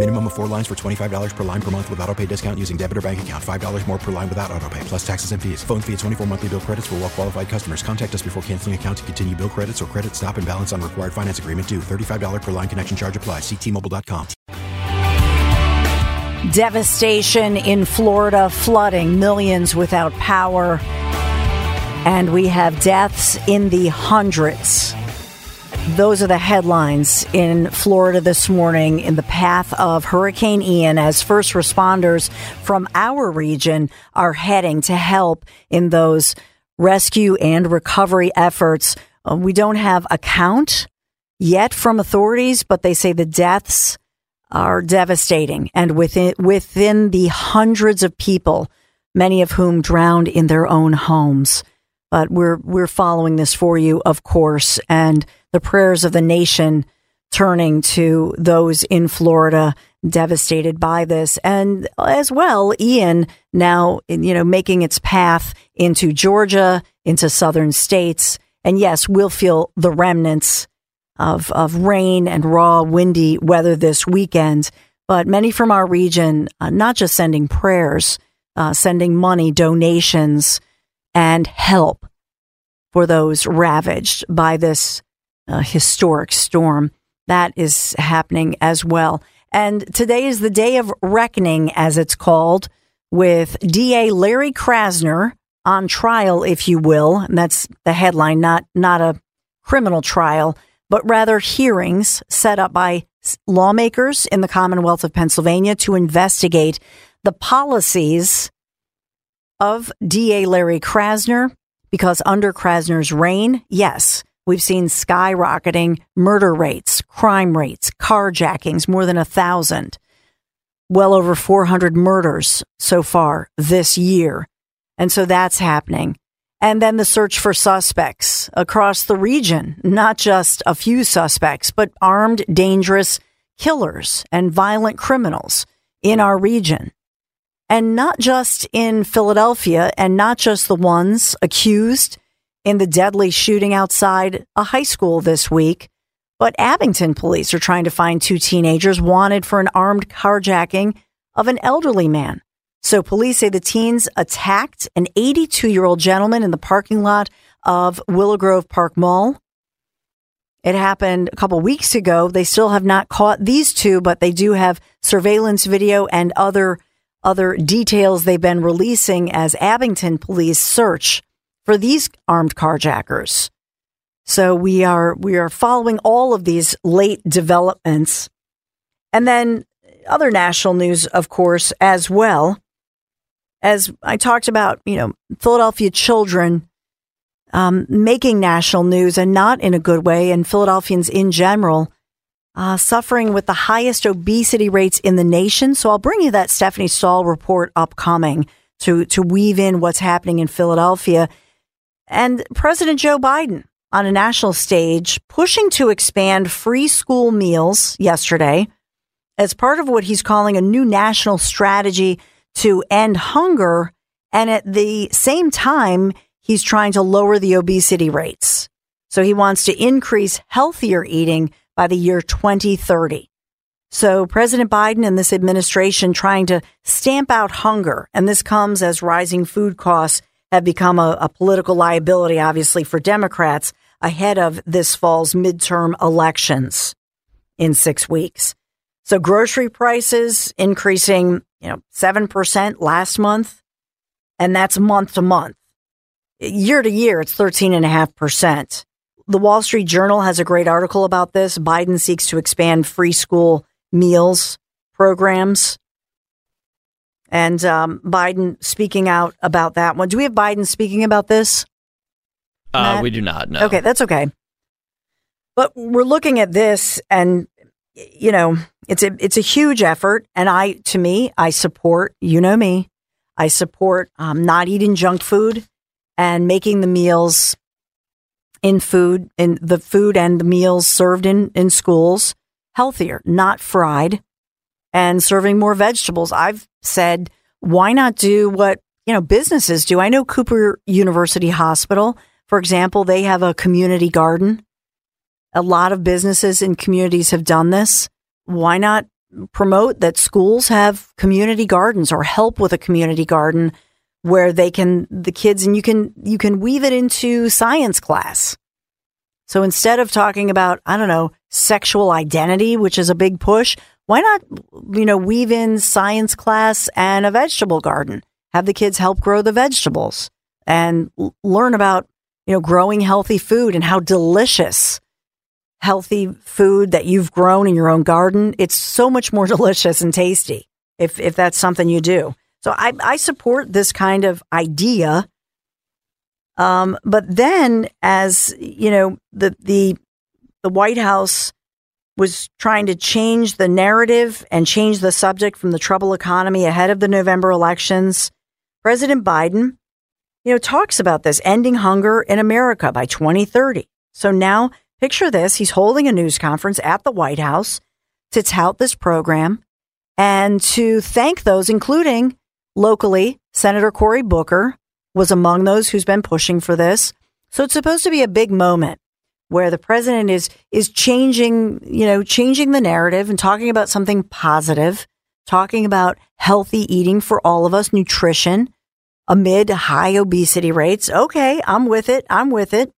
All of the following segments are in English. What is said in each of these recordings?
Minimum of four lines for $25 per line per month with auto pay discount using debit or bank account. $5 more per line without auto pay, plus taxes and fees. Phone fee at 24 monthly bill credits for well qualified customers. Contact us before canceling account to continue bill credits or credit stop and balance on required finance agreement due. $35 per line connection charge applies. Ctmobile.com. Devastation in Florida, flooding, millions without power. And we have deaths in the hundreds. Those are the headlines in Florida this morning in the path of Hurricane Ian as first responders from our region are heading to help in those rescue and recovery efforts. Uh, we don't have a count yet from authorities, but they say the deaths are devastating and within within the hundreds of people, many of whom drowned in their own homes. But we're we're following this for you, of course, and the prayers of the nation turning to those in Florida devastated by this and as well Ian now you know making its path into Georgia into southern states and yes we'll feel the remnants of, of rain and raw, windy weather this weekend. But many from our region, uh, not just sending prayers, uh, sending money, donations, and help for those ravaged by this uh, historic storm. That is happening as well. And today is the day of reckoning, as it's called, with DA Larry Krasner on trial, if you will. And that's the headline, not, not a criminal trial but rather hearings set up by lawmakers in the Commonwealth of Pennsylvania to investigate the policies of DA Larry Krasner. Because under Krasner's reign, yes, we've seen skyrocketing murder rates, crime rates, carjackings, more than a thousand, well over 400 murders so far this year. And so that's happening and then the search for suspects across the region, not just a few suspects, but armed, dangerous killers and violent criminals in our region. And not just in Philadelphia and not just the ones accused in the deadly shooting outside a high school this week, but Abington police are trying to find two teenagers wanted for an armed carjacking of an elderly man. So police say the teens attacked an 82 year old gentleman in the parking lot of Willow Grove Park Mall. It happened a couple weeks ago. They still have not caught these two, but they do have surveillance video and other other details they've been releasing as Abington police search for these armed carjackers. So we are we are following all of these late developments. And then other national news, of course, as well as I talked about, you know, Philadelphia children um, making national news and not in a good way, and Philadelphians in general uh, suffering with the highest obesity rates in the nation. So I'll bring you that Stephanie Stahl report upcoming to to weave in what's happening in Philadelphia and President Joe Biden on a national stage pushing to expand free school meals yesterday as part of what he's calling a new national strategy to end hunger. And at the same time, he's trying to lower the obesity rates. So he wants to increase healthier eating by the year 2030. So President Biden and this administration trying to stamp out hunger. And this comes as rising food costs have become a, a political liability, obviously, for Democrats ahead of this fall's midterm elections in six weeks. So grocery prices increasing you know, 7% last month, and that's month to month. Year to year, it's 13.5%. The Wall Street Journal has a great article about this. Biden seeks to expand free school meals programs. And um, Biden speaking out about that one. Do we have Biden speaking about this? Uh, we do not know. Okay, that's okay. But we're looking at this, and you know, it's a it's a huge effort. And I, to me, I support. You know me, I support um, not eating junk food and making the meals in food in the food and the meals served in in schools healthier, not fried, and serving more vegetables. I've said, why not do what you know businesses do? I know Cooper University Hospital, for example, they have a community garden. A lot of businesses and communities have done this. Why not promote that schools have community gardens or help with a community garden where they can the kids and you can you can weave it into science class. So instead of talking about I don't know sexual identity, which is a big push, why not you know weave in science class and a vegetable garden? Have the kids help grow the vegetables and l- learn about you know growing healthy food and how delicious healthy food that you've grown in your own garden. It's so much more delicious and tasty if if that's something you do. So I, I support this kind of idea. Um, but then, as you know, the the the White House was trying to change the narrative and change the subject from the trouble economy ahead of the November elections. President Biden, you know, talks about this ending hunger in America by 2030. So now picture this. He's holding a news conference at the White House to tout this program and to thank those, including locally, Senator Cory Booker was among those who's been pushing for this. So it's supposed to be a big moment where the president is is changing, you know, changing the narrative and talking about something positive, talking about healthy eating for all of us, nutrition amid high obesity rates. Okay, I'm with it. I'm with it.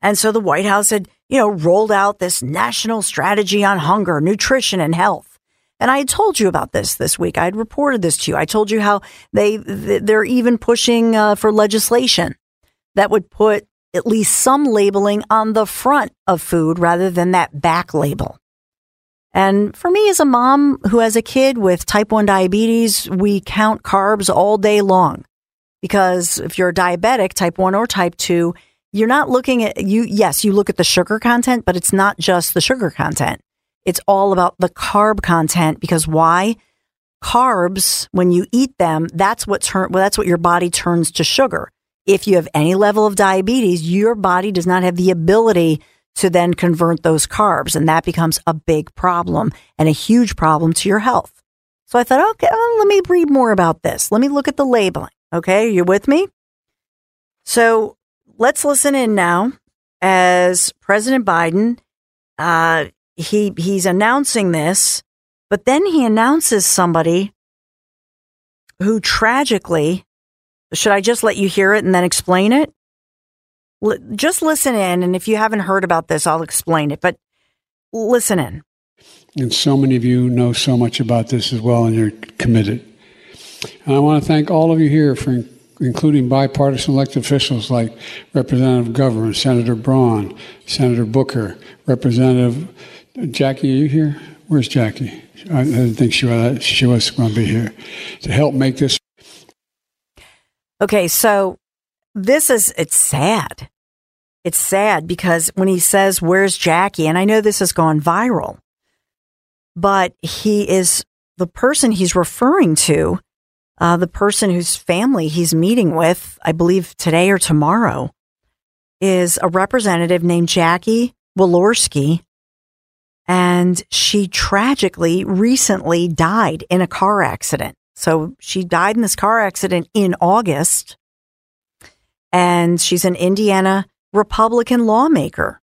And so the White House had, you know, rolled out this national strategy on hunger, nutrition, and health. And I had told you about this this week. I had reported this to you. I told you how they they're even pushing uh, for legislation that would put at least some labeling on the front of food rather than that back label. And for me, as a mom who has a kid with type 1 diabetes, we count carbs all day long. Because if you're a diabetic, type 1 or type 2, you're not looking at you. Yes, you look at the sugar content, but it's not just the sugar content. It's all about the carb content because why? Carbs, when you eat them, that's what turn, well, that's what your body turns to sugar. If you have any level of diabetes, your body does not have the ability to then convert those carbs. And that becomes a big problem and a huge problem to your health. So I thought, okay, well, let me read more about this. Let me look at the labeling. Okay. You with me? So let's listen in now as President Biden, uh, he, he's announcing this, but then he announces somebody who tragically, should I just let you hear it and then explain it? L- just listen in. And if you haven't heard about this, I'll explain it, but listen in. And so many of you know so much about this as well, and you're committed. And I want to thank all of you here for including bipartisan elected officials like Representative McGovern, Senator Braun, Senator Booker, Representative Jackie. Are you here? Where's Jackie? I didn't think she was, she was going to be here to help make this. Okay, so this is it's sad. It's sad because when he says, Where's Jackie? And I know this has gone viral, but he is the person he's referring to, uh, the person whose family he's meeting with, I believe today or tomorrow, is a representative named Jackie Walorski. And she tragically recently died in a car accident. So she died in this car accident in August. And she's an Indiana Republican lawmaker.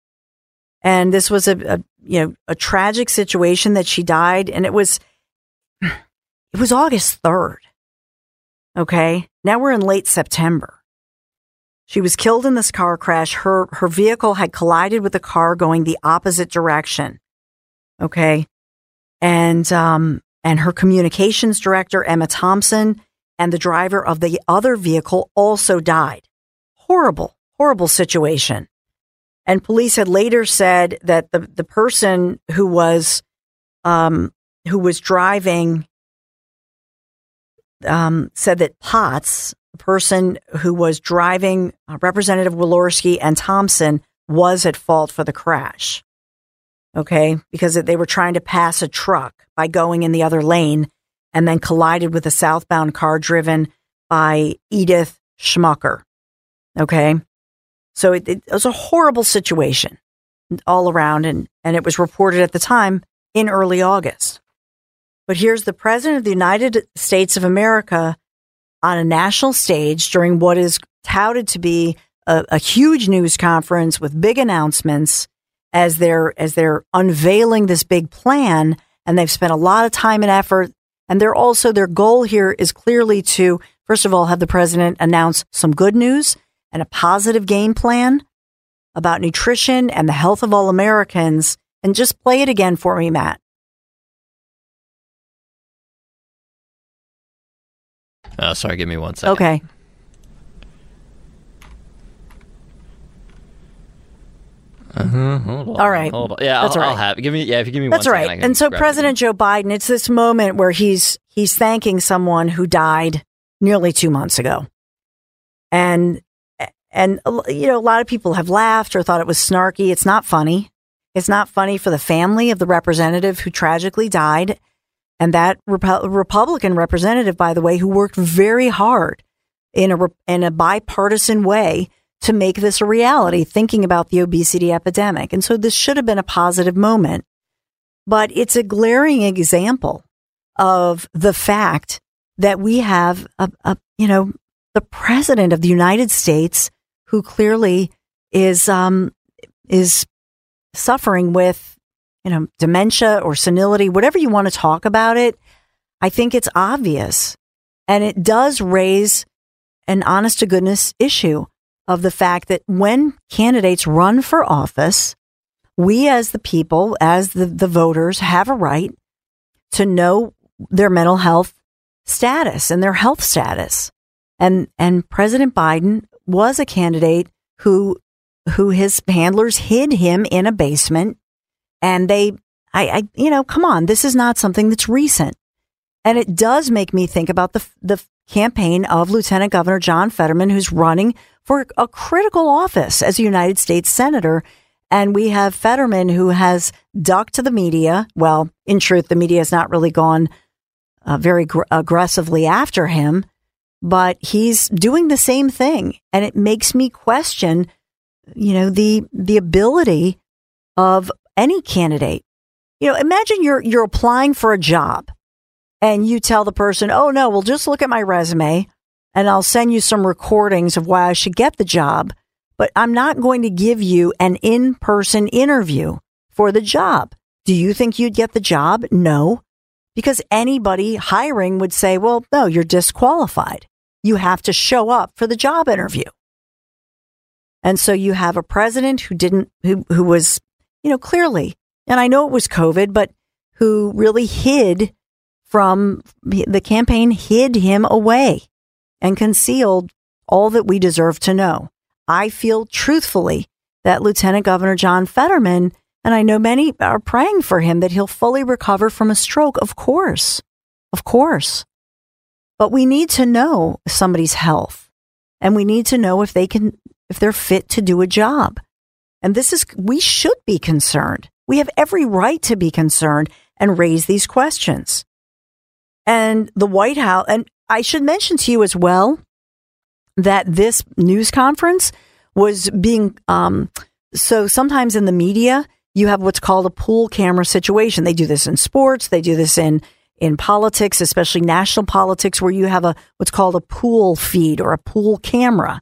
And this was a, a you know a tragic situation that she died and it was it was August 3rd. Okay? Now we're in late September. She was killed in this car crash. Her her vehicle had collided with a car going the opposite direction. Okay? And um and her communications director Emma Thompson and the driver of the other vehicle also died. Horrible, horrible situation. And police had later said that the, the person who was um, who was driving um, said that Potts, the person who was driving uh, Representative Walorski and Thompson, was at fault for the crash. Okay, because they were trying to pass a truck by going in the other lane and then collided with a southbound car driven by Edith Schmucker. Okay, so it, it was a horrible situation all around, and, and it was reported at the time in early August. But here's the President of the United States of America on a national stage during what is touted to be a, a huge news conference with big announcements as they're as they're unveiling this big plan and they've spent a lot of time and effort and they're also their goal here is clearly to first of all have the president announce some good news and a positive game plan about nutrition and the health of all Americans and just play it again for me Matt Oh, sorry, give me one second. Okay. Uh-huh, All right. Hold on. Yeah, That's I'll, all I'll right. have. Give me. Yeah, if you give me That's one right. second, And so. President Joe Biden, it's this moment where he's he's thanking someone who died nearly 2 months ago. And and you know, a lot of people have laughed or thought it was snarky. It's not funny. It's not funny for the family of the representative who tragically died and that Repu- Republican representative by the way who worked very hard in a re- in a bipartisan way to make this a reality, thinking about the obesity epidemic. And so this should have been a positive moment. But it's a glaring example of the fact that we have a, a you know, the president of the United States who clearly is um is suffering with you know dementia or senility whatever you want to talk about it i think it's obvious and it does raise an honest to goodness issue of the fact that when candidates run for office, we as the people, as the, the voters, have a right to know their mental health status and their health status. And and President Biden was a candidate who who his handlers hid him in a basement and they I, I you know, come on, this is not something that's recent. And it does make me think about the the campaign of Lieutenant Governor John Fetterman, who's running for a critical office as a United States Senator. And we have Fetterman, who has ducked to the media. Well, in truth, the media has not really gone uh, very gr- aggressively after him, but he's doing the same thing. And it makes me question, you know, the, the ability of any candidate. You know, imagine you're, you're applying for a job and you tell the person, oh no, well, just look at my resume and I'll send you some recordings of why I should get the job. But I'm not going to give you an in person interview for the job. Do you think you'd get the job? No, because anybody hiring would say, well, no, you're disqualified. You have to show up for the job interview. And so you have a president who didn't, who, who was, you know, clearly, and I know it was COVID, but who really hid from the campaign, hid him away and concealed all that we deserve to know. I feel truthfully that Lieutenant Governor John Fetterman, and I know many are praying for him that he'll fully recover from a stroke. Of course. Of course. But we need to know somebody's health and we need to know if they can, if they're fit to do a job. And this is, we should be concerned. We have every right to be concerned and raise these questions. And the White House, and I should mention to you as well that this news conference was being, um, so sometimes in the media, you have what's called a pool camera situation. They do this in sports. They do this in, in politics, especially national politics, where you have a, what's called a pool feed or a pool camera.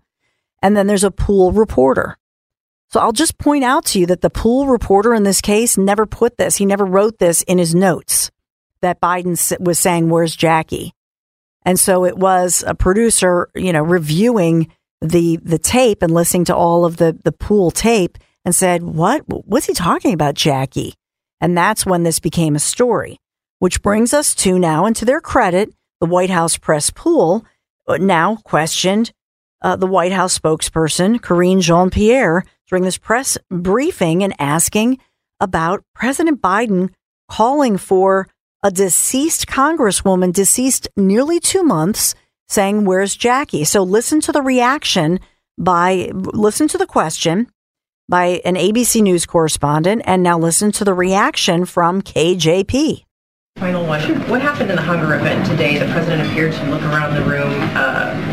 And then there's a pool reporter. So I'll just point out to you that the pool reporter in this case never put this. He never wrote this in his notes that Biden was saying, where's Jackie? And so it was a producer, you know, reviewing the the tape and listening to all of the the pool tape and said, "What? What's he talking about, Jackie?" And that's when this became a story. Which brings us to now, and to their credit, the White House press pool now questioned uh, the White House spokesperson Karine Jean Pierre during this press briefing and asking about President Biden calling for a deceased congresswoman, deceased nearly two months, saying, Where's Jackie? So listen to the reaction by, listen to the question by an ABC News correspondent, and now listen to the reaction from KJP. Final one. What happened in the hunger event today? The president appeared to look around the room. Uh,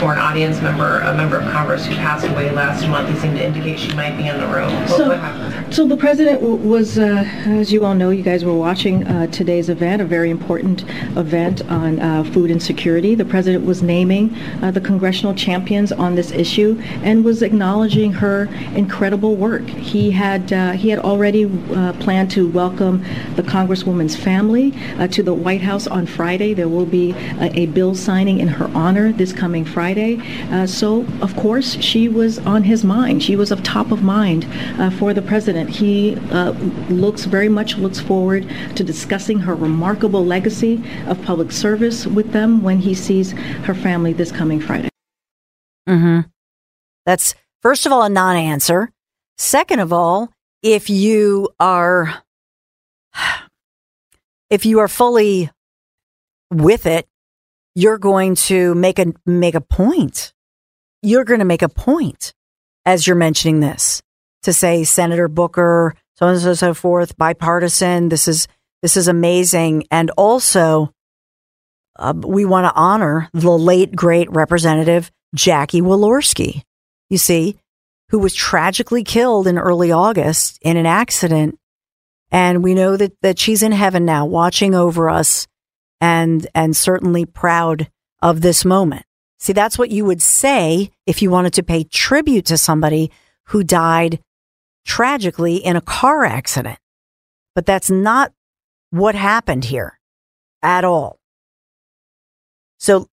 for an audience member, a member of Congress who passed away last month. He seemed to indicate she might be in the room. What, so, what? So the president was, uh, as you all know, you guys were watching uh, today's event, a very important event on uh, food insecurity. The president was naming uh, the congressional champions on this issue and was acknowledging her incredible work. He had uh, he had already uh, planned to welcome the congresswoman's family to the White House on Friday. There will be a, a bill signing in her honor this coming Friday. Friday. Uh, so, of course, she was on his mind. She was of top of mind uh, for the president. He uh, looks very much looks forward to discussing her remarkable legacy of public service with them when he sees her family this coming Friday. Mm-hmm. That's first of all a non-answer. Second of all, if you are if you are fully with it, you're going to make a make a point. You're going to make a point as you're mentioning this to say Senator Booker, so on and so, so forth, bipartisan. This is this is amazing, and also uh, we want to honor the late great Representative Jackie Walorski. You see, who was tragically killed in early August in an accident, and we know that that she's in heaven now, watching over us and and certainly proud of this moment. See, that's what you would say if you wanted to pay tribute to somebody who died tragically in a car accident. But that's not what happened here at all. So,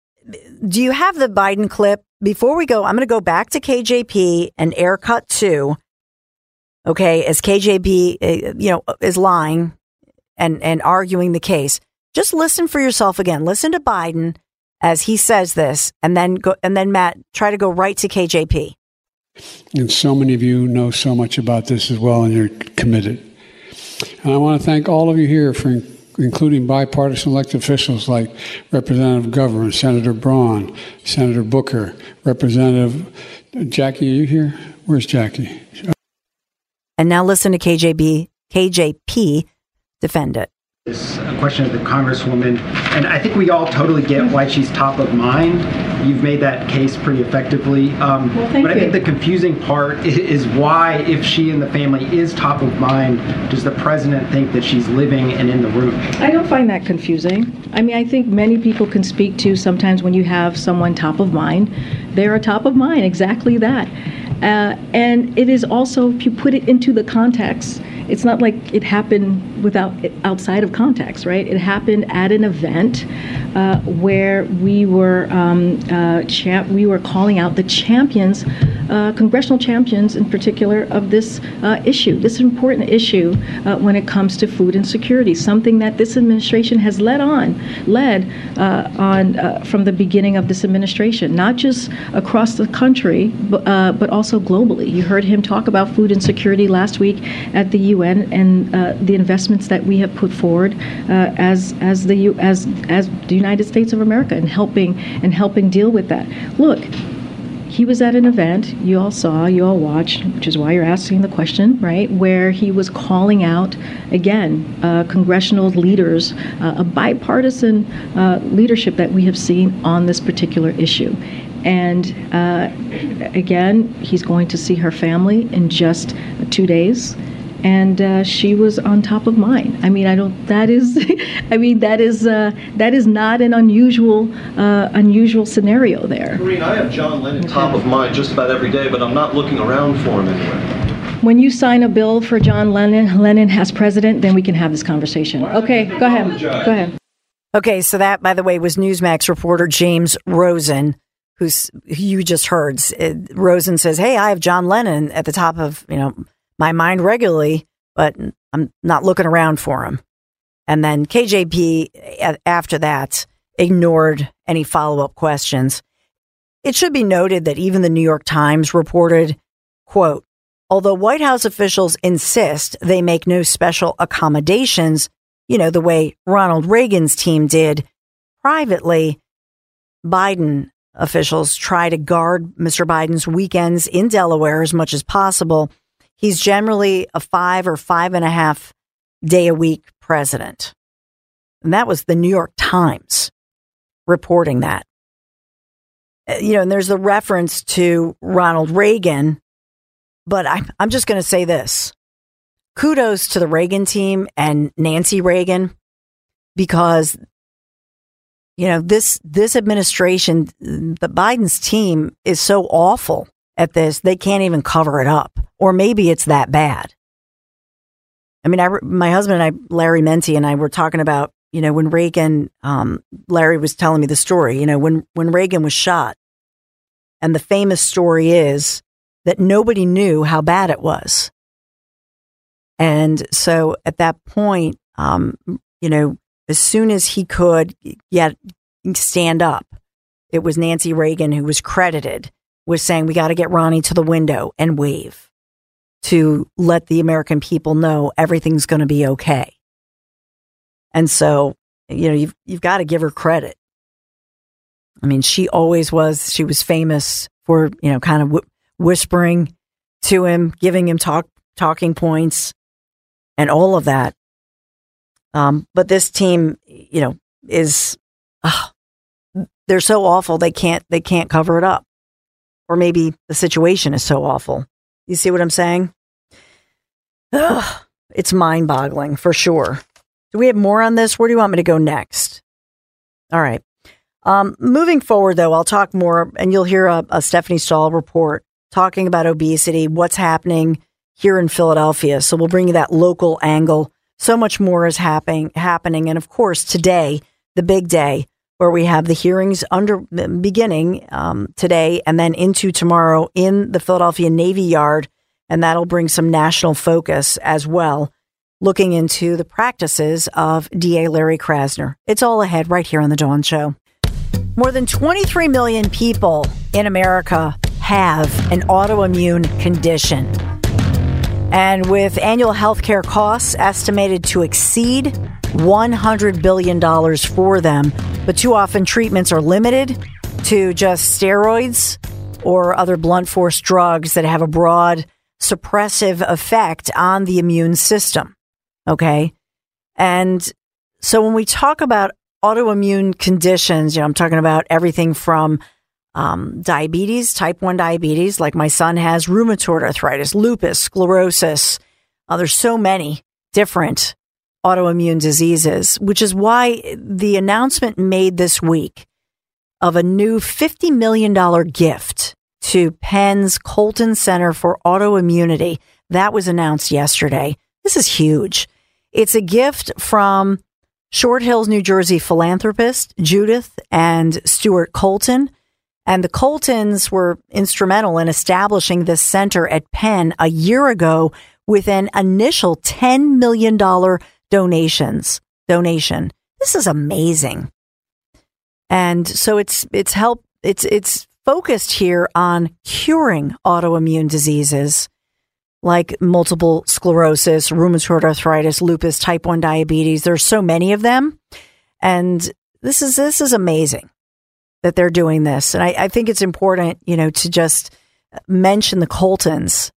do you have the Biden clip? Before we go, I'm going to go back to KJP and air cut two. Okay, as KJP, uh, you know, is lying and and arguing the case just listen for yourself again. Listen to Biden as he says this, and then go, and then Matt, try to go right to KJP. And so many of you know so much about this as well, and you're committed. And I want to thank all of you here for including bipartisan elected officials like Representative McGovern, Senator Braun, Senator Booker, Representative Jackie. Are you here? Where's Jackie? And now listen to KJB, KJP defend it. This question of the Congresswoman, and I think we all totally get why she's top of mind. You've made that case pretty effectively. Um, well, thank but. I think the confusing part is why, if she and the family is top of mind, does the president think that she's living and in the room? I don't find that confusing. I mean, I think many people can speak to sometimes when you have someone top of mind, they're a top of mind, exactly that. Uh, and it is also, if you put it into the context, it's not like it happened without outside of context, right? It happened at an event uh, where we were um, uh, champ- we were calling out the champions, uh, congressional champions in particular, of this uh, issue. This important issue uh, when it comes to food insecurity, something that this administration has led on, led uh, on from the beginning of this administration, not just across the country, but, but also globally. You heard him talk about food insecurity last week at the UN and uh, the investments that we have put forward uh, as as the U, as as the United States of America in helping and helping deal with that. Look, he was at an event you all saw, you all watched, which is why you're asking the question, right? Where he was calling out again uh, congressional leaders, uh, a bipartisan uh, leadership that we have seen on this particular issue. And uh, again, he's going to see her family in just two days and uh, she was on top of mine. I mean, I don't. That is, I mean, that is uh, that is not an unusual uh, unusual scenario there. Karine, I have John Lennon top of mind just about every day, but I'm not looking around for him anywhere. When you sign a bill for John Lennon, Lennon as president, then we can have this conversation. Okay, go ahead. Go ahead. Okay, so that, by the way, was Newsmax reporter James Rosen, who's who you just heard. Rosen says, "Hey, I have John Lennon at the top of you know." My mind regularly, but I'm not looking around for him. And then KJP, after that, ignored any follow up questions. It should be noted that even the New York Times reported, quote, although White House officials insist they make no special accommodations you know, the way Ronald Reagan's team did privately, Biden officials try to guard Mr. Biden's weekends in Delaware as much as possible. He's generally a five or five and a half day a week president. And that was the New York Times reporting that. Uh, You know, and there's the reference to Ronald Reagan, but I'm, I'm just going to say this kudos to the Reagan team and Nancy Reagan because you know this this administration the Biden's team is so awful at this they can't even cover it up or maybe it's that bad. I mean I my husband and I Larry Mendte and I were talking about you know when Reagan um, Larry was telling me the story you know when when Reagan was shot and the famous story is that nobody knew how bad it was. And so at that point, um, you know, as soon as he could yet stand up, it was Nancy Reagan who was credited with saying, we got to get Ronnie to the window and wave to let the American people know everything's going to be okay. And so, you know, you've, you've got to give her credit. I mean, she always was, she was famous for, you know, kind of wh- whispering to him, giving him talk, talking points and all of that. Um, but this team, you know, is, uh, they're so awful. They can't, they can't cover it up. Or maybe the situation is so awful. You see what I'm saying? Ugh, it's mind boggling for sure. Do we have more on this? Where do you want me to go next? All right. Um, moving forward, though, I'll talk more, and you'll hear a, a Stephanie Stahl report talking about obesity, what's happening here in Philadelphia. So we'll bring you that local angle. So much more is happening, happening, and of course, today, the big day where we have the hearings under beginning um, today and then into tomorrow in the Philadelphia Navy Yard, and that'll bring some national focus as well looking into the practices of DA Larry Krasner. It's all ahead right here on The Dawn Show. More than 23 million people in America have an autoimmune condition. And with annual healthcare costs estimated to exceed $100 billion for them, but too often treatments are limited to just steroids or other blunt force drugs that have a broad suppressive effect on the immune system. Okay. And so when we talk about autoimmune conditions, you know, I'm talking about everything from um, diabetes, type 1 diabetes, like my son has, rheumatoid arthritis, lupus, sclerosis. Uh, there's so many different autoimmune diseases, which is why the announcement made this week of a new $50 million gift to Penn's Colton Center for Autoimmunity. That was announced yesterday. This is huge. It's a gift from Short Hills, New Jersey philanthropist Judith and Stuart Colton. And the Coltons were instrumental in establishing this center at Penn a year ago with an initial $10 million donations donation. This is amazing. And so it's it's help it's it's focused here on curing autoimmune diseases like multiple sclerosis, rheumatoid arthritis, lupus, type 1 diabetes. There's so many of them. And this is this is amazing that they're doing this. And I, I think it's important, you know, to just mention the Coltons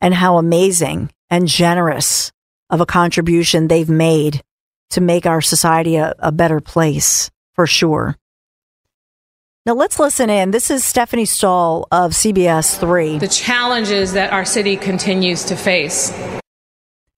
and how amazing and generous of a contribution they've made to make our society a, a better place for sure. Now let's listen in. This is Stephanie Stahl of CBS 3. The challenges that our city continues to face.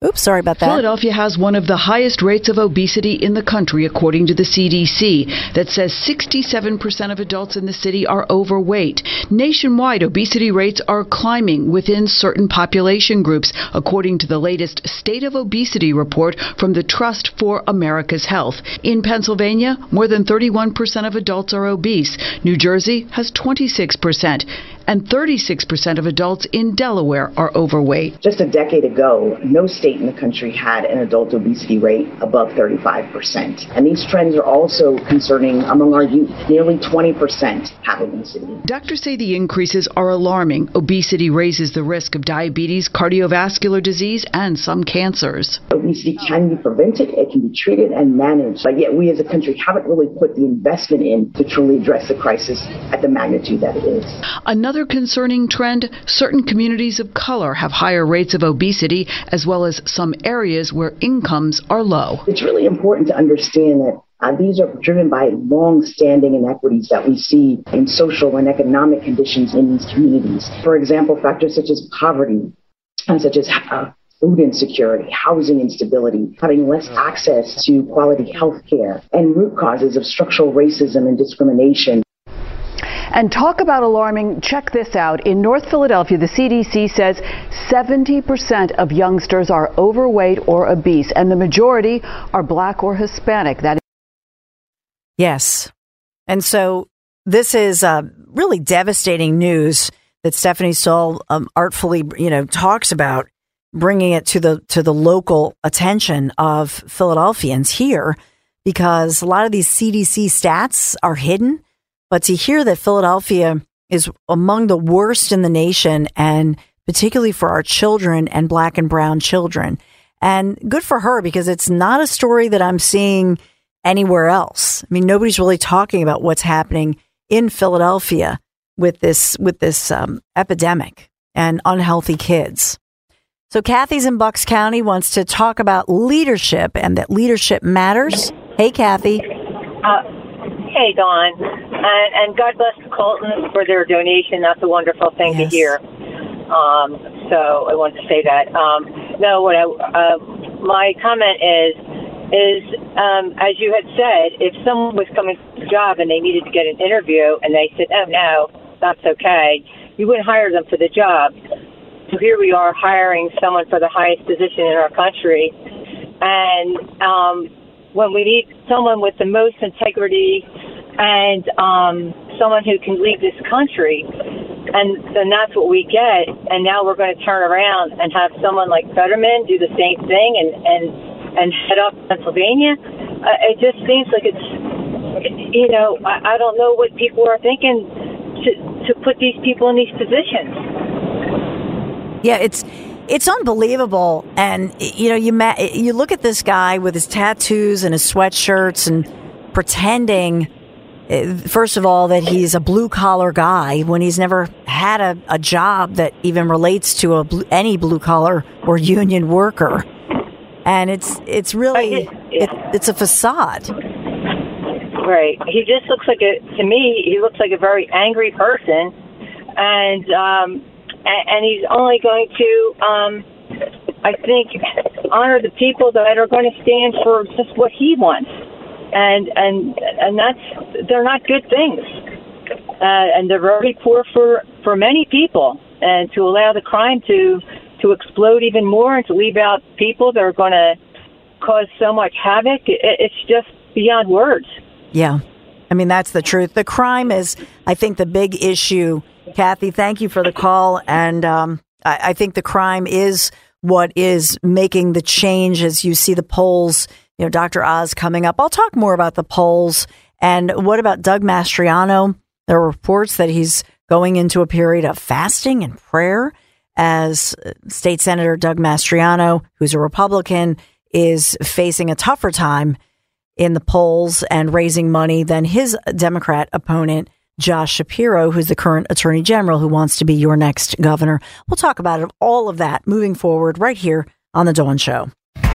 Oops, sorry about that. Philadelphia has one of the highest rates of obesity in the country, according to the CDC, that says 67% of adults in the city are overweight. Nationwide, obesity rates are climbing within certain population groups, according to the latest State of Obesity report from the Trust for America's Health. In Pennsylvania, more than 31% of adults are obese. New Jersey has 26%. And 36% of adults in Delaware are overweight. Just a decade ago, no state in the country had an adult obesity rate above 35%. And these trends are also concerning among our youth. Nearly 20% have obesity. Doctors say the increases are alarming. Obesity raises the risk of diabetes, cardiovascular disease, and some cancers. Obesity can be prevented, it can be treated and managed, but yet we as a country haven't really put the investment in to truly address the crisis at the magnitude that it is. Another concerning trend certain communities of color have higher rates of obesity, as well as some areas where incomes are low. It's really important to understand that uh, these are driven by long-standing inequities that we see in social and economic conditions in these communities. For example, factors such as poverty, and such as uh, food insecurity, housing instability, having less access to quality health care, and root causes of structural racism and discrimination. And talk about alarming, check this out. In North Philadelphia, the CDC says 70% of youngsters are overweight or obese, and the majority are black or Hispanic. That Yes. And so this is uh, really devastating news that Stephanie Stahl um, artfully, you know, talks about bringing it to the to the local attention of Philadelphians here because a lot of these CDC stats are hidden, but to hear that Philadelphia is among the worst in the nation and particularly for our children and black and brown children. And good for her because it's not a story that I'm seeing anywhere else. I mean, nobody's really talking about what's happening in Philadelphia with this with this um, epidemic and unhealthy kids. So Kathy's in Bucks County wants to talk about leadership and that leadership matters. Hey, Kathy. Uh, hey, Dawn, and, and God bless the Coltons for their donation. That's a wonderful thing yes. to hear. Um, so I wanted to say that. Um, no, what I, uh, my comment is is um, as you had said, if someone was coming to the job and they needed to get an interview and they said, "Oh no, that's okay," you wouldn't hire them for the job. So here we are hiring someone for the highest position in our country, and um, when we need someone with the most integrity and um, someone who can lead this country, and then that's what we get. And now we're going to turn around and have someone like Fetterman do the same thing and and and head up Pennsylvania. Uh, it just seems like it's, you know, I, I don't know what people are thinking to to put these people in these positions. Yeah, it's it's unbelievable. And you know, you ma- you look at this guy with his tattoos and his sweatshirts and pretending first of all that he's a blue collar guy when he's never had a, a job that even relates to a any blue collar or union worker. And it's it's really it, it's a facade. Right. He just looks like a to me he looks like a very angry person and um and he's only going to, um, I think, honor the people that are going to stand for just what he wants, and and and that's they're not good things, uh, and they're very poor for for many people, and to allow the crime to to explode even more and to leave out people that are going to cause so much havoc, it, it's just beyond words. Yeah. I mean, that's the truth. The crime is, I think, the big issue Kathy, thank you for the call. And um, I, I, think the crime is what is making the change as you see the polls. You know, Dr. Oz coming up. I'll talk more about the polls. And what about Doug Mastriano? There are reports that he's going into a period of fasting and prayer as uh, State Senator Doug Mastriano, who's a Republican, is facing a tougher time in the polls and raising money than his Democrat opponent, Josh Shapiro, who's the current attorney general who wants to be your next governor. We'll talk about it, all of that moving forward right here on The Dawn Show.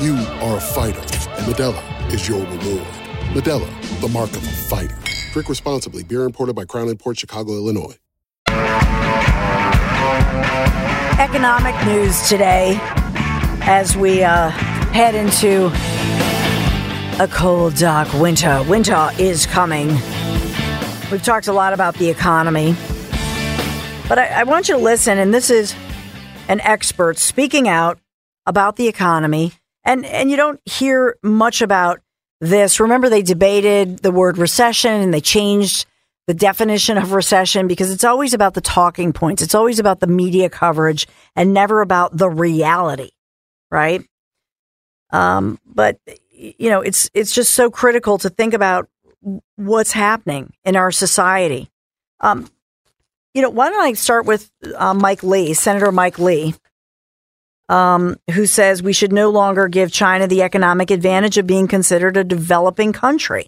You are a fighter, and Modelo is your reward. Modelo, the mark of a fighter. Drink responsibly. Beer imported by Crown Port Chicago, Illinois. Economic news today as we uh, head into a cold, dark winter. Winter is coming. We've talked a lot about the economy, but I, I want you to listen, and this is an expert speaking out about the economy. And, and you don't hear much about this. Remember, they debated the word recession and they changed the definition of recession because it's always about the talking points. It's always about the media coverage and never about the reality, right? Um, but you know, it's it's just so critical to think about what's happening in our society. Um, you know, why don't I start with uh, Mike Lee, Senator Mike Lee, um, who says we should no longer give China the economic advantage of being considered a developing country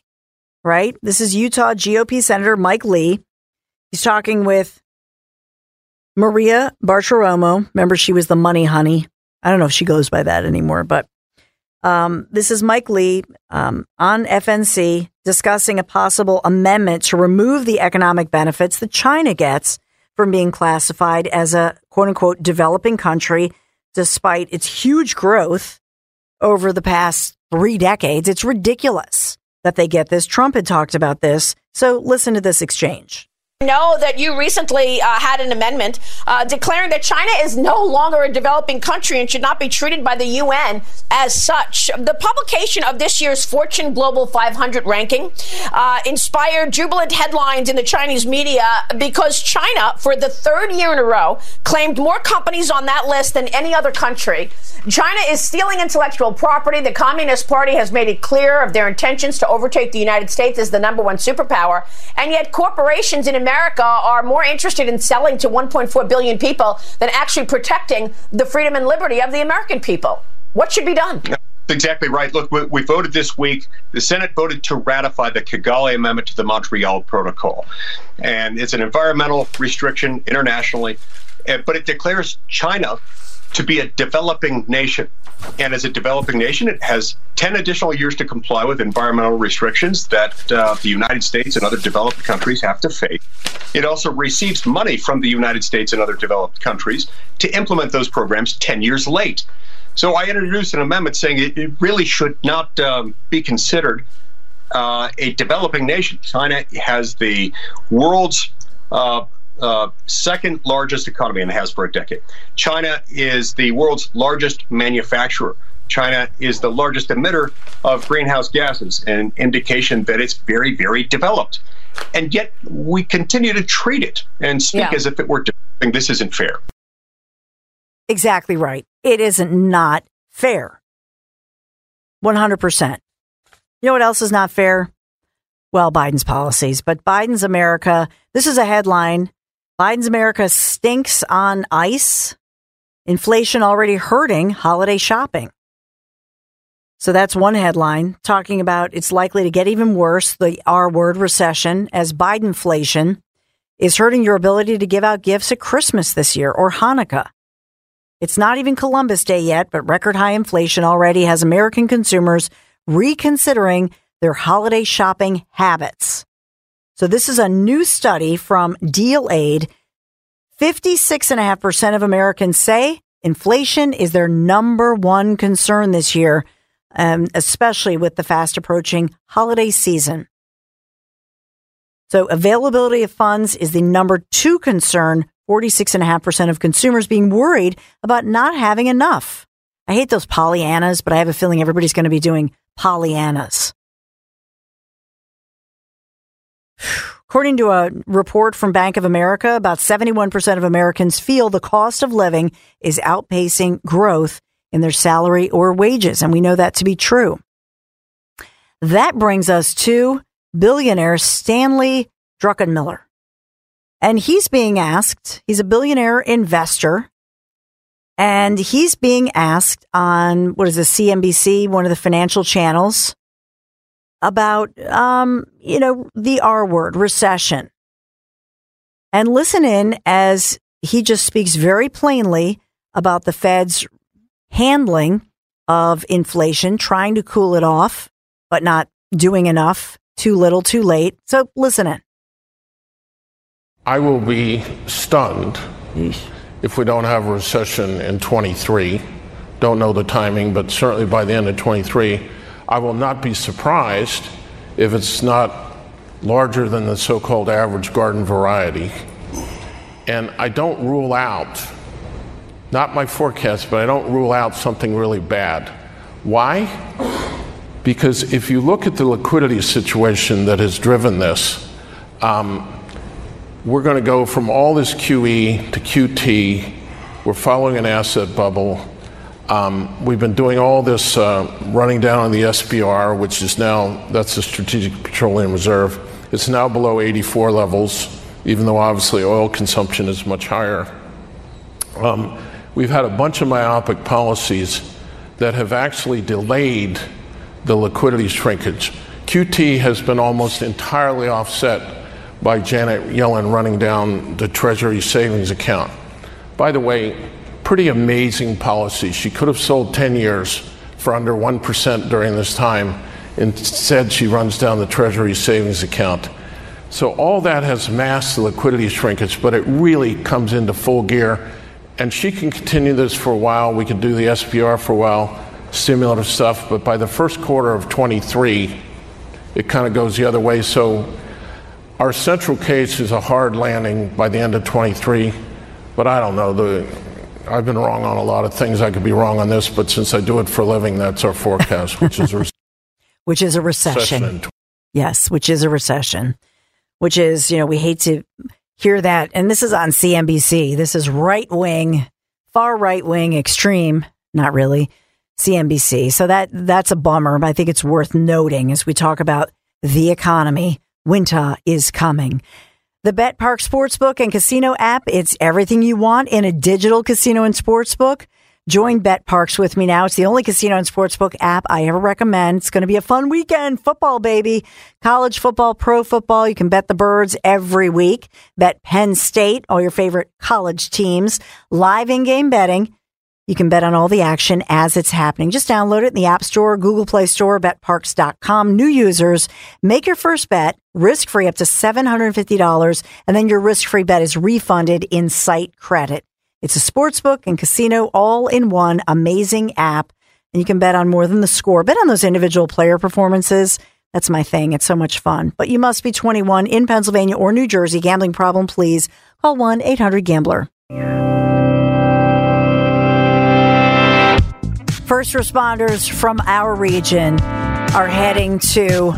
right? This is Utah GOP Senator Mike Lee. He's talking with Maria Bartiromo. Remember, she was the money honey. I don't know if she goes by that anymore, but um, this is Mike Lee um, on FNC discussing a possible amendment to remove the economic benefits that China gets from being classified as a quote unquote developing country, despite its huge growth over the past three decades. It's ridiculous that they get this. Trump had talked about this. So listen to this exchange know that you recently uh, had an amendment uh, declaring that China is no longer a developing country and should not be treated by the UN as such. The publication of this year's Fortune Global 500 ranking uh, inspired jubilant headlines in the Chinese media because China, for the third year in a row, claimed more companies on that list than any other country. China is stealing intellectual property. The Communist Party has made it clear of their intentions to overtake the United States as the number one superpower. And yet, corporations in America are more interested in selling to 1.4 billion people than actually protecting the freedom and liberty of the American people. What should be done? Exactly right. Look, we, we, voted this week. The Senate voted to ratify the Kigali Amendment to the Montreal Protocol. And it's an environmental restriction internationally, eh, but it declares China to be a developing nation. And as a developing nation, it has 10 additional years to comply with environmental restrictions that uh, the United States and other developed countries have to face. It also receives money from the United States and other developed countries to implement those programs 10 years late. So I introduced an amendment saying it, it really should not um, be considered uh, a developing nation. China has the world's uh, uh, second largest economy and has for a decade. China is the world's largest manufacturer. China is the largest emitter of greenhouse gases, an indication that it's very, very developed. And yet we continue to treat it and speak yeah. as if it were developing. This isn't fair. Exactly right. It isn't not fair. 100%. You know what else is not fair? Well, Biden's policies, but Biden's America. This is a headline Biden's America stinks on ice. Inflation already hurting holiday shopping. So that's one headline talking about it's likely to get even worse, the R word recession, as Bidenflation is hurting your ability to give out gifts at Christmas this year or Hanukkah. It's not even Columbus Day yet, but record high inflation already has American consumers reconsidering their holiday shopping habits. So this is a new study from Deal Aid. 56.5% of Americans say inflation is their number one concern this year, um, especially with the fast approaching holiday season. So availability of funds is the number two concern 46.5% of consumers being worried about not having enough. I hate those Pollyannas, but I have a feeling everybody's going to be doing Pollyannas. According to a report from Bank of America, about 71% of Americans feel the cost of living is outpacing growth in their salary or wages. And we know that to be true. That brings us to billionaire Stanley Druckenmiller. And he's being asked, he's a billionaire investor, and he's being asked on what is the CNBC, one of the financial channels, about, um, you know, the R word, recession. And listen in as he just speaks very plainly about the Fed's handling of inflation, trying to cool it off, but not doing enough, too little, too late. So listen in. I will be stunned if we don't have a recession in 23. Don't know the timing, but certainly by the end of 23. I will not be surprised if it's not larger than the so called average garden variety. And I don't rule out, not my forecast, but I don't rule out something really bad. Why? Because if you look at the liquidity situation that has driven this, um, we're going to go from all this QE to QT. We're following an asset bubble. Um, we've been doing all this uh, running down on the SPR, which is now, that's the Strategic Petroleum Reserve. It's now below 84 levels, even though obviously oil consumption is much higher. Um, we've had a bunch of myopic policies that have actually delayed the liquidity shrinkage. QT has been almost entirely offset by Janet Yellen running down the Treasury savings account. By the way, pretty amazing policy. She could have sold 10 years for under 1% during this time. Instead, she runs down the Treasury savings account. So, all that has masked the liquidity shrinkage, but it really comes into full gear. And she can continue this for a while. We can do the SPR for a while, stimulative stuff. But by the first quarter of 23, it kind of goes the other way. So, our central case is a hard landing by the end of 23, but I don't know. The, I've been wrong on a lot of things. I could be wrong on this, but since I do it for a living, that's our forecast, which is a which is a recession. recession yes, which is a recession. Which is, you know, we hate to hear that. And this is on CNBC. This is right wing, far right wing, extreme. Not really. CNBC. So that that's a bummer. But I think it's worth noting as we talk about the economy Winter is coming. The BetParx Sportsbook and Casino app, it's everything you want in a digital casino and sportsbook. Join BetParx with me now. It's the only casino and sportsbook app I ever recommend. It's going to be a fun weekend. Football, baby. College football, pro football. You can bet the birds every week. Bet Penn State, all your favorite college teams. Live in-game betting. You can bet on all the action as it's happening. Just download it in the App Store, Google Play Store, betparx.com. New users, make your first bet risk free up to $750, and then your risk free bet is refunded in site credit. It's a sports book and casino all in one amazing app. And you can bet on more than the score. Bet on those individual player performances. That's my thing. It's so much fun. But you must be 21 in Pennsylvania or New Jersey. Gambling problem, please call 1 800 Gambler. First responders from our region are heading to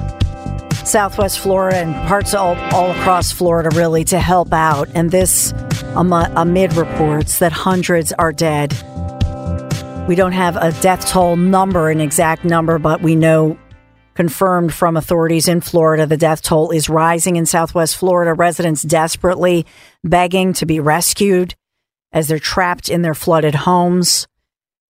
Southwest Florida and parts all, all across Florida, really, to help out. And this um, uh, amid reports that hundreds are dead. We don't have a death toll number, an exact number, but we know confirmed from authorities in Florida the death toll is rising in Southwest Florida. Residents desperately begging to be rescued as they're trapped in their flooded homes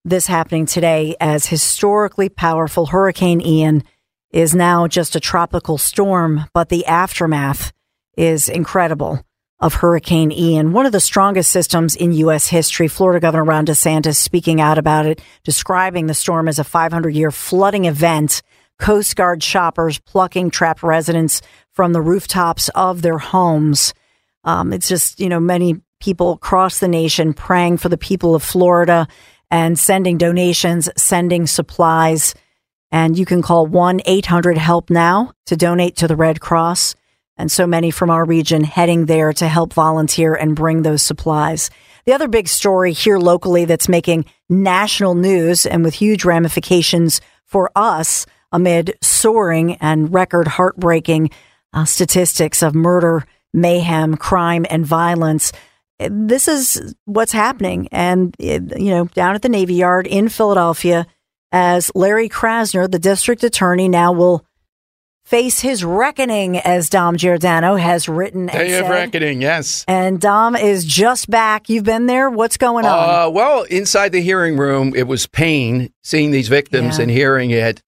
this happening today as historically powerful Hurricane Ian is now just a tropical storm, but the aftermath is incredible of Hurricane Ian, one of the strongest systems in U.S. history. Florida Governor Ron DeSantis speaking out about it, describing the storm as a 500 year flooding event. Coast Guard shoppers plucking trapped residents from the rooftops of their homes. Um, it's just, you know, many people across the nation praying for the people of Florida and sending donations, sending supplies. And you can call 1 800 HELP NOW to donate to the Red Cross. and so many from our region heading there to help volunteer and bring those supplies. The other big story here locally that's making national news and with huge ramifications for us amid soaring and record heartbreaking uh, statistics of murder, mayhem, crime, and violence. This is what's happening. And, you know, down at the Navy Yard in Philadelphia, as Larry Krasner, the district attorney, now will face his reckoning, as Dom Giordano has written. Day and of reckoning, yes. And Dom is just back. You've been there. What's going on? Uh, well, inside the hearing room, it was pain seeing these victims Yeah. and hearing it.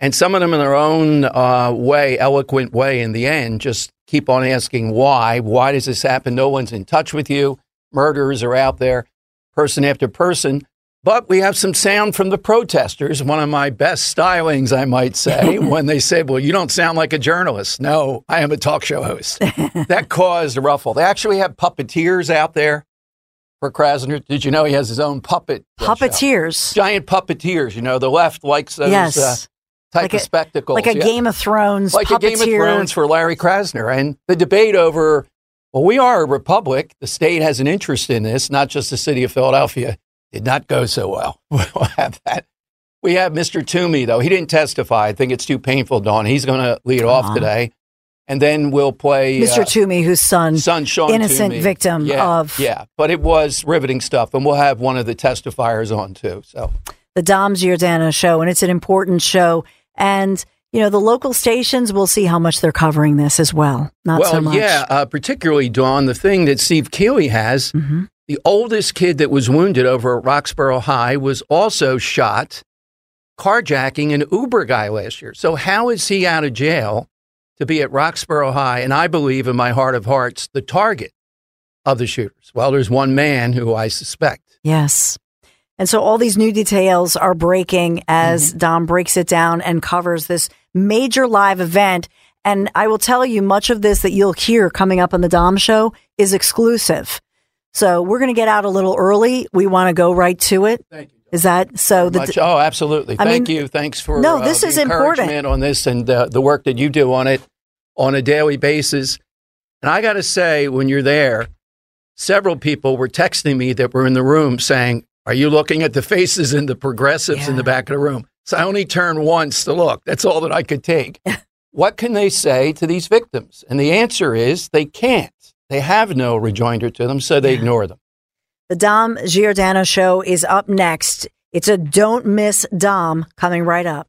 And some of them, in their own uh, way, eloquent way, in the end, just keep on asking why. Why does this happen? No one's in touch with you. Murderers are out there, person after person. But we have some sound from the protesters, one of my best stylings, I might say, when they said, Well, you don't sound like a journalist. No, I am a talk show host. that caused a ruffle. They actually have puppeteers out there for Krasner. Did you know he has his own puppet? uh, show? Puppeteers. Giant puppeteers. You know, the left likes those Yes. uh, type Like of a- spectacles. like a yeah. Game of Thrones Like a Game of. Thrones for Larry Krasner. And the debate over, well, we are a republic. The state has an interest in this, not just the city of Philadelphia. Did not go so well. We'll have that. We have Mr. Toomey, though. He didn't testify. I think it's too painful, Dawn. He's going to lead off Aw. today. And then we'll play Mr. uh, Toomey, whose son, son Sean innocent Toomey. victim yeah, of yeah. But it was riveting stuff, and we'll have one of the testifiers on too. So the Dom Giordano show, and it's an important show. And you know, the local stations, we'll see how much they're covering this as well. Not well, so much. yeah, uh, particularly Dawn. The thing that Steve Keeley has, Mm-hmm. the oldest kid that was wounded over at Roxborough High was also shot carjacking an Uber guy last year. So how is he out of jail to be at Roxborough High? And I believe in my heart of hearts, the target of the shooters. Well, there's one man who I suspect. Yes. And so all these new details are breaking as Mm-hmm. Dom breaks it down and covers this major live event. And I will tell you, much of this that you'll hear coming up on the Dom show is exclusive. So we're going to get out a little early. We want to go right to it. Thank you. Is that so? The, Much, oh, absolutely. I Thank mean- you. Thanks for No, uh, this is important. on this and uh, the work that you do on it on a daily basis. And I got to say, when you're there, several people were texting me that were in the room saying, "Are you looking at the faces and the progressives in the back of the room?" So I only turned once to look. That's all that I could take. what can they say to these victims? And the answer is they can't. They have no rejoinder to them, so they ignore them. the Dom Giordano show is up next. It's a don't miss Dom coming right up.